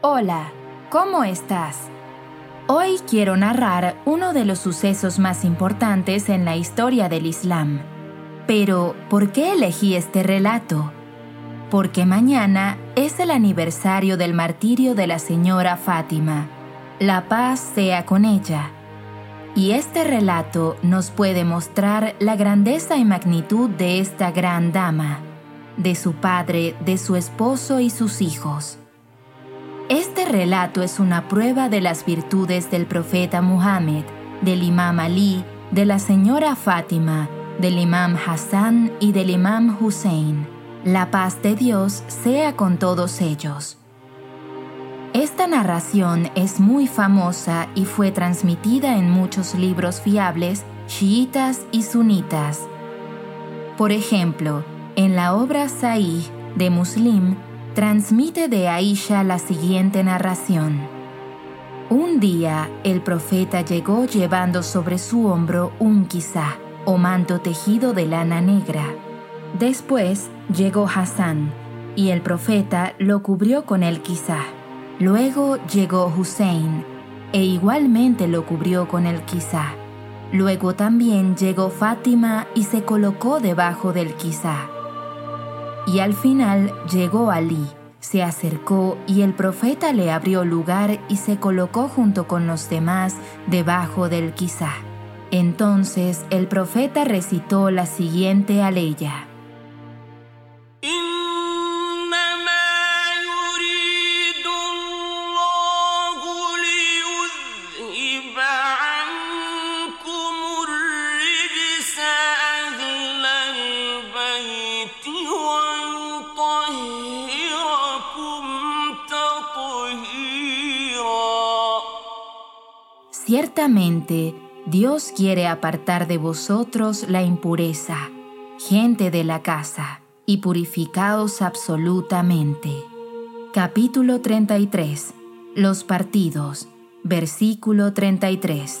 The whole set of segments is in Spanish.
Hola, ¿cómo estás? Hoy quiero narrar uno de los sucesos más importantes en la historia del Islam. Pero, ¿por qué elegí este relato? Porque mañana es el aniversario del martirio de la señora Fátima. La paz sea con ella. Y este relato nos puede mostrar la grandeza y magnitud de esta gran dama, de su padre, de su esposo y sus hijos. Relato es una prueba de las virtudes del profeta Muhammad, del imam Ali, de la señora Fátima, del imam Hassan y del imam Hussein. La paz de Dios sea con todos ellos. Esta narración es muy famosa y fue transmitida en muchos libros fiables chiitas y sunitas. Por ejemplo, en la obra Sahih de Muslim transmite de Aisha la siguiente narración. Un día el profeta llegó llevando sobre su hombro un quizá o manto tejido de lana negra. Después llegó Hassan y el profeta lo cubrió con el quizá. Luego llegó Hussein e igualmente lo cubrió con el quizá. Luego también llegó Fátima y se colocó debajo del quizá. Y al final llegó Ali, se acercó y el profeta le abrió lugar y se colocó junto con los demás debajo del quizá. Entonces el profeta recitó la siguiente aleya. Ciertamente, Dios quiere apartar de vosotros la impureza, gente de la casa, y purificaos absolutamente. Capítulo 33. Los partidos. Versículo 33.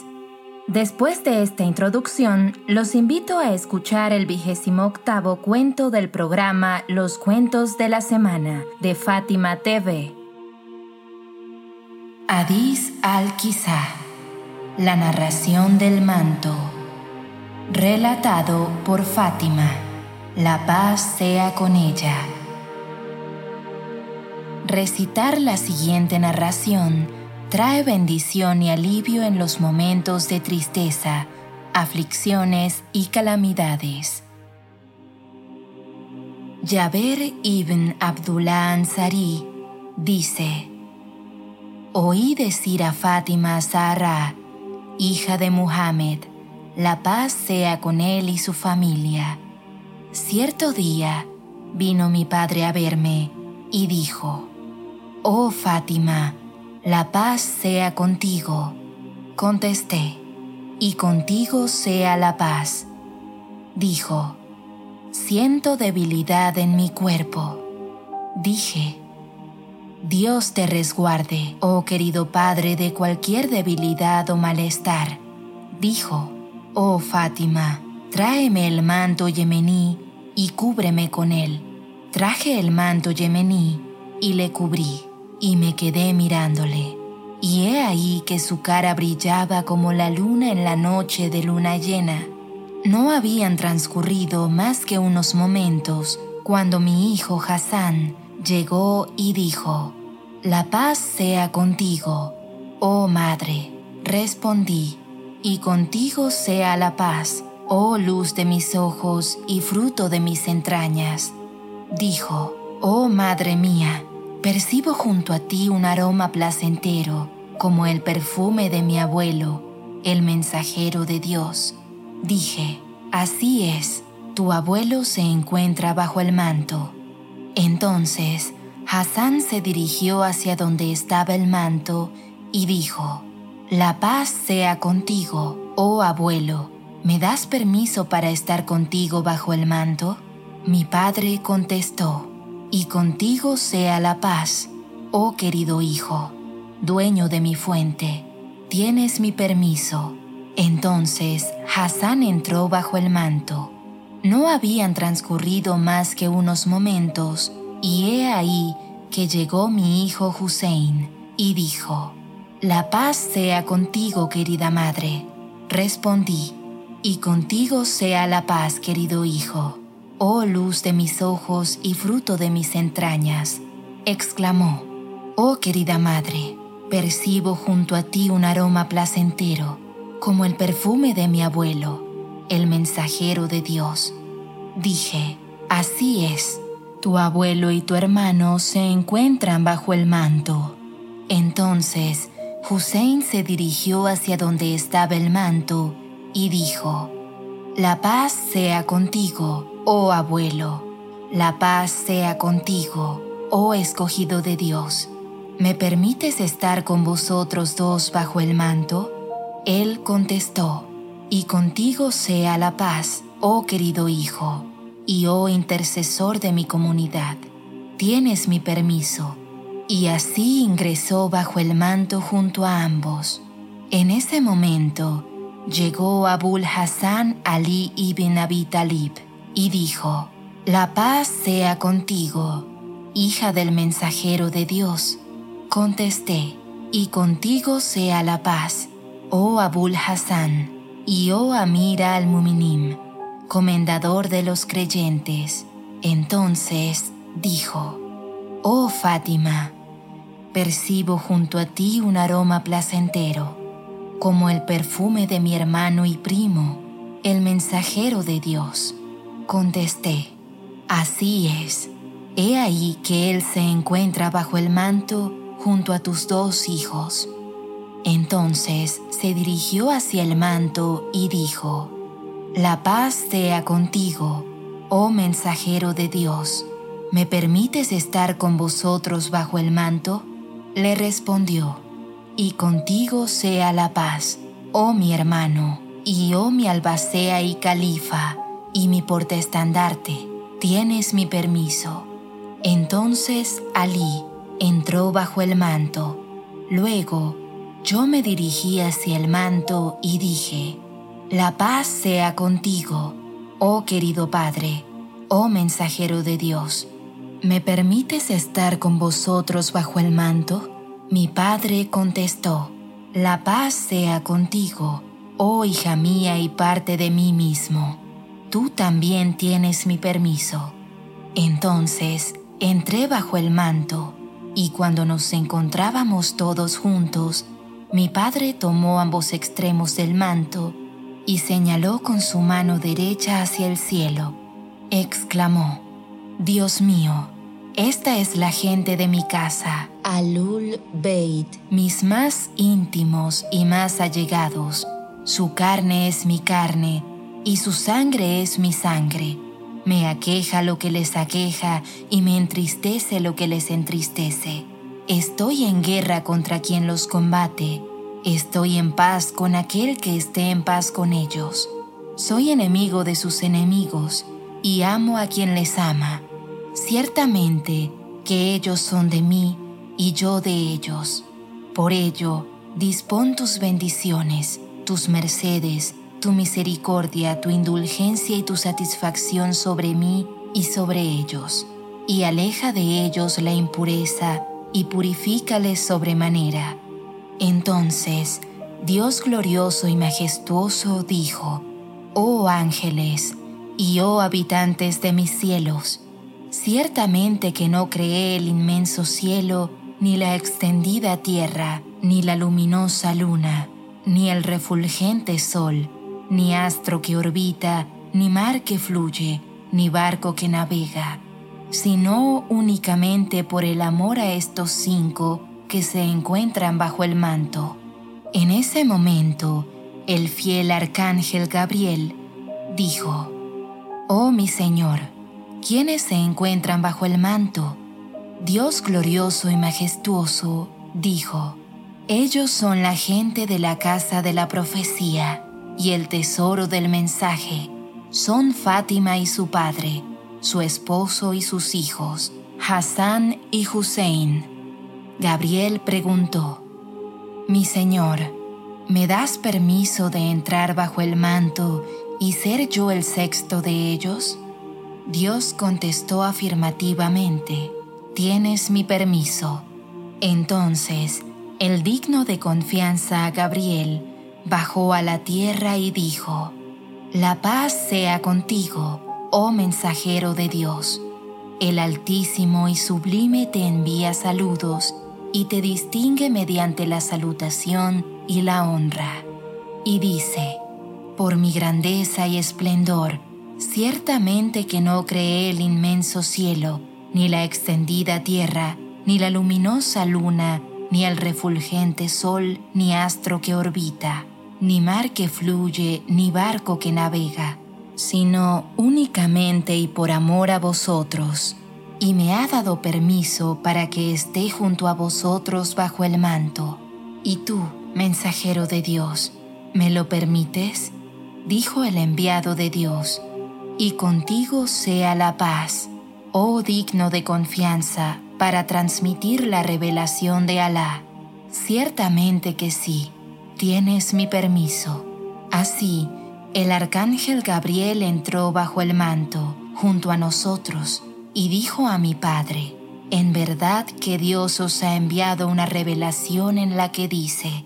Después de esta introducción, los invito a escuchar el vigésimo octavo cuento del programa Los Cuentos de la Semana de Fátima TV. Adis al-Kizah la narración del manto. Relatado por Fátima. La paz sea con ella. Recitar la siguiente narración trae bendición y alivio en los momentos de tristeza, aflicciones y calamidades. Jaber ibn Abdullah Ansari dice, Oí decir a Fátima Zahra, hija de Muhammad, la paz sea con él y su familia. Cierto día vino mi padre a verme y dijo, Oh Fátima, la paz sea contigo. Contesté, y contigo sea la paz. Dijo, siento debilidad en mi cuerpo. Dije, Dios te resguarde, oh querido Padre, de cualquier debilidad o malestar. Dijo, oh Fátima, tráeme el manto yemení y cúbreme con él. Traje el manto yemení y le cubrí, y me quedé mirándole. Y he ahí que su cara brillaba como la luna en la noche de luna llena. No habían transcurrido más que unos momentos cuando mi hijo Hassan llegó y dijo, La paz sea contigo, oh Madre. Respondí, y contigo sea la paz, oh luz de mis ojos y fruto de mis entrañas. Dijo, oh Madre mía, percibo junto a ti un aroma placentero, como el perfume de mi abuelo, el mensajero de Dios. Dije, así es, tu abuelo se encuentra bajo el manto entonces Hassan se dirigió hacia donde estaba el manto y dijo, La paz sea contigo, oh abuelo. ¿Me das permiso para estar contigo bajo el manto? Mi padre contestó, Y contigo sea la paz, oh querido hijo, dueño de mi fuente. Tienes mi permiso. Entonces Hassan entró bajo el manto no habían transcurrido más que unos momentos, y he ahí que llegó mi hijo Hussein y dijo, La paz sea contigo, querida madre. Respondí, y contigo sea la paz, querido hijo. Oh luz de mis ojos y fruto de mis entrañas. Exclamó, Oh querida madre, percibo junto a ti un aroma placentero, como el perfume de mi abuelo, el mensajero de Dios. Dije, Así es, tu abuelo y tu hermano se encuentran bajo el manto. Entonces, Hussein se dirigió hacia donde estaba el manto y dijo, La paz sea contigo, oh abuelo, la paz sea contigo, oh escogido de Dios. ¿Me permites estar con vosotros dos bajo el manto? Él contestó, y contigo sea la paz, oh querido hijo y oh intercesor de mi comunidad, tienes mi permiso. Y así ingresó bajo el manto junto a ambos. En ese momento llegó Abul Hassan Ali ibn Abi Talib y dijo, La paz sea contigo, hija del mensajero de Dios. Contesté, y contigo sea la paz, oh Abul Hassan, y oh Amira al-Muminim comendador de los creyentes. Entonces dijo, Oh Fátima, percibo junto a ti un aroma placentero, como el perfume de mi hermano y primo, el mensajero de Dios. Contesté, Así es, he ahí que él se encuentra bajo el manto junto a tus dos hijos. Entonces se dirigió hacia el manto y dijo, la paz sea contigo, oh mensajero de Dios. ¿Me permites estar con vosotros bajo el manto? Le respondió, y contigo sea la paz, oh mi hermano, y oh mi albacea y califa, y mi portestandarte, tienes mi permiso. Entonces Alí entró bajo el manto. Luego yo me dirigí hacia el manto y dije, la paz sea contigo, oh querido Padre, oh mensajero de Dios. ¿Me permites estar con vosotros bajo el manto? Mi padre contestó, La paz sea contigo, oh hija mía y parte de mí mismo. Tú también tienes mi permiso. Entonces entré bajo el manto, y cuando nos encontrábamos todos juntos, mi padre tomó ambos extremos del manto y señaló con su mano derecha hacia el cielo. Exclamó, Dios mío, esta es la gente de mi casa, Alul Beit, mis más íntimos y más allegados. Su carne es mi carne y su sangre es mi sangre. Me aqueja lo que les aqueja y me entristece lo que les entristece. Estoy en guerra contra quien los combate Estoy en paz con aquel que esté en paz con ellos. Soy enemigo de sus enemigos y amo a quien les ama. Ciertamente que ellos son de mí y yo de ellos. Por ello, dispón tus bendiciones, tus mercedes, tu misericordia, tu indulgencia y tu satisfacción sobre mí y sobre ellos, y aleja de ellos la impureza y purifícales sobremanera. Entonces Dios glorioso y majestuoso dijo, Oh ángeles y oh habitantes de mis cielos, ciertamente que no creé el inmenso cielo, ni la extendida tierra, ni la luminosa luna, ni el refulgente sol, ni astro que orbita, ni mar que fluye, ni barco que navega, sino únicamente por el amor a estos cinco que se encuentran bajo el manto. En ese momento, el fiel arcángel Gabriel dijo, Oh mi Señor, ¿quiénes se encuentran bajo el manto? Dios glorioso y majestuoso dijo, Ellos son la gente de la casa de la profecía y el tesoro del mensaje. Son Fátima y su padre, su esposo y sus hijos, Hassan y Hussein Gabriel preguntó, Mi Señor, ¿me das permiso de entrar bajo el manto y ser yo el sexto de ellos? Dios contestó afirmativamente, tienes mi permiso. Entonces, el digno de confianza Gabriel bajó a la tierra y dijo, La paz sea contigo, oh mensajero de Dios. El Altísimo y Sublime te envía saludos y te distingue mediante la salutación y la honra. Y dice, Por mi grandeza y esplendor, ciertamente que no creé el inmenso cielo, ni la extendida tierra, ni la luminosa luna, ni el refulgente sol, ni astro que orbita, ni mar que fluye, ni barco que navega, sino únicamente y por amor a vosotros, y me ha dado permiso para que esté junto a vosotros bajo el manto. Y tú, mensajero de Dios, ¿me lo permites? Dijo el enviado de Dios, y contigo sea la paz, oh digno de confianza, para transmitir la revelación de Alá. Ciertamente que sí, tienes mi permiso. Así, el arcángel Gabriel entró bajo el manto, junto a nosotros, y dijo a mi padre, en verdad que Dios os ha enviado una revelación en la que dice,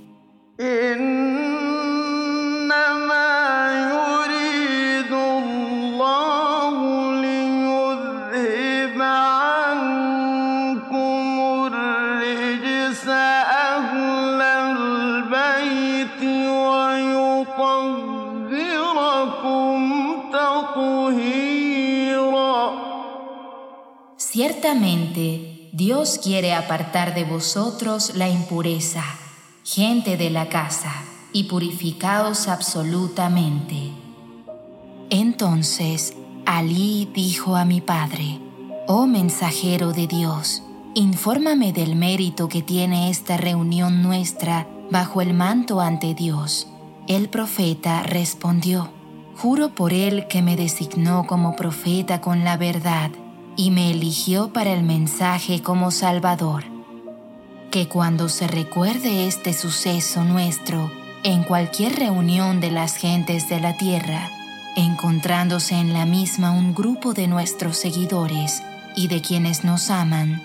Dios quiere apartar de vosotros la impureza, gente de la casa, y purificaos absolutamente. Entonces, Alí dijo a mi padre, Oh mensajero de Dios, infórmame del mérito que tiene esta reunión nuestra bajo el manto ante Dios. El profeta respondió, Juro por él que me designó como profeta con la verdad y me eligió para el mensaje como Salvador. Que cuando se recuerde este suceso nuestro en cualquier reunión de las gentes de la tierra, encontrándose en la misma un grupo de nuestros seguidores y de quienes nos aman,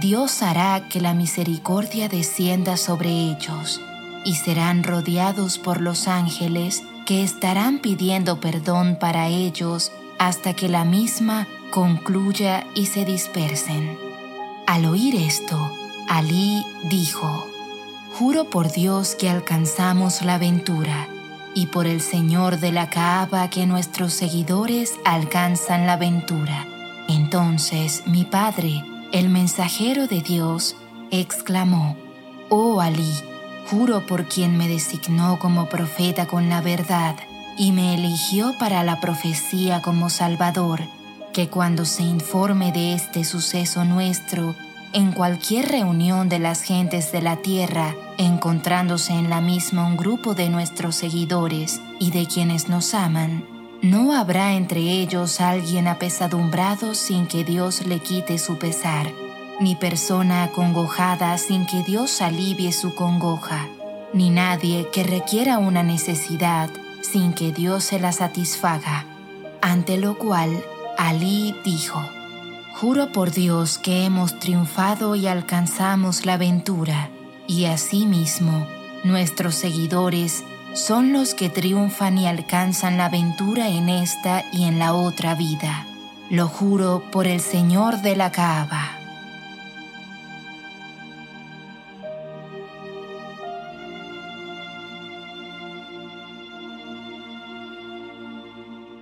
Dios hará que la misericordia descienda sobre ellos y serán rodeados por los ángeles que estarán pidiendo perdón para ellos hasta que la misma concluya y se dispersen. Al oír esto, Alí dijo, Juro por Dios que alcanzamos la aventura, y por el Señor de la Kaaba que nuestros seguidores alcanzan la aventura. Entonces mi padre, el mensajero de Dios, exclamó, Oh Alí, juro por quien me designó como profeta con la verdad y me eligió para la profecía como Salvador, que cuando se informe de este suceso nuestro, en cualquier reunión de las gentes de la tierra, encontrándose en la misma un grupo de nuestros seguidores y de quienes nos aman, no habrá entre ellos alguien apesadumbrado sin que Dios le quite su pesar, ni persona acongojada sin que Dios alivie su congoja, ni nadie que requiera una necesidad sin que Dios se la satisfaga, ante lo cual Alí dijo, Juro por Dios que hemos triunfado y alcanzamos la aventura, y asimismo nuestros seguidores son los que triunfan y alcanzan la aventura en esta y en la otra vida. Lo juro por el Señor de la Kaaba.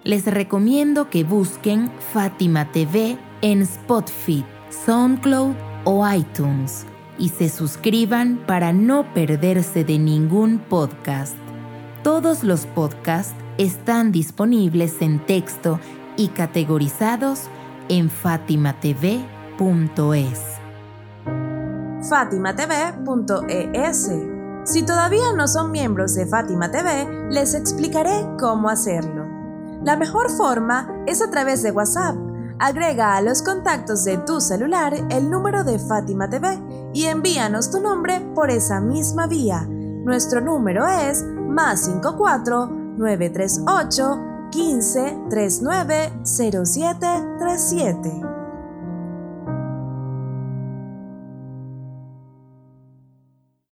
Les recomiendo que busquen Fátima TV en Spotify, SoundCloud o iTunes y se suscriban para no perderse de ningún podcast. Todos los podcasts están disponibles en texto y categorizados en fatimatv.es. fatimatv.es. Si todavía no son miembros de Fátima TV, les explicaré cómo hacerlo. La mejor forma es a través de WhatsApp. Agrega a los contactos de tu celular el número de Fátima TV y envíanos tu nombre por esa misma vía. Nuestro número es más 54 938 15 39 0737.